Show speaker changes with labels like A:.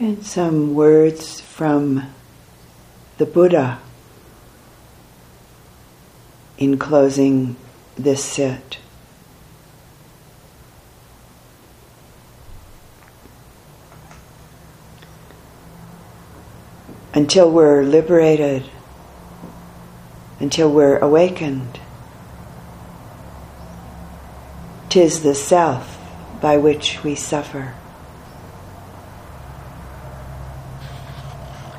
A: And some words from the Buddha in closing this set. Until we're liberated, until we're awakened, tis the self by which we suffer.